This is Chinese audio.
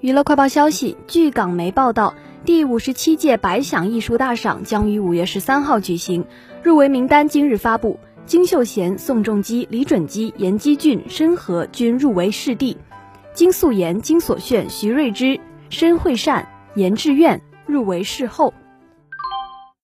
娱乐快报消息：据港媒报道，第五十七届百想艺术大赏将于五月十三号举行，入围名单今日发布。金秀贤、宋仲基、李准基、严基俊、申河均入围视帝，金素妍、金所炫、徐睿之、申惠善、严志愿入围视后。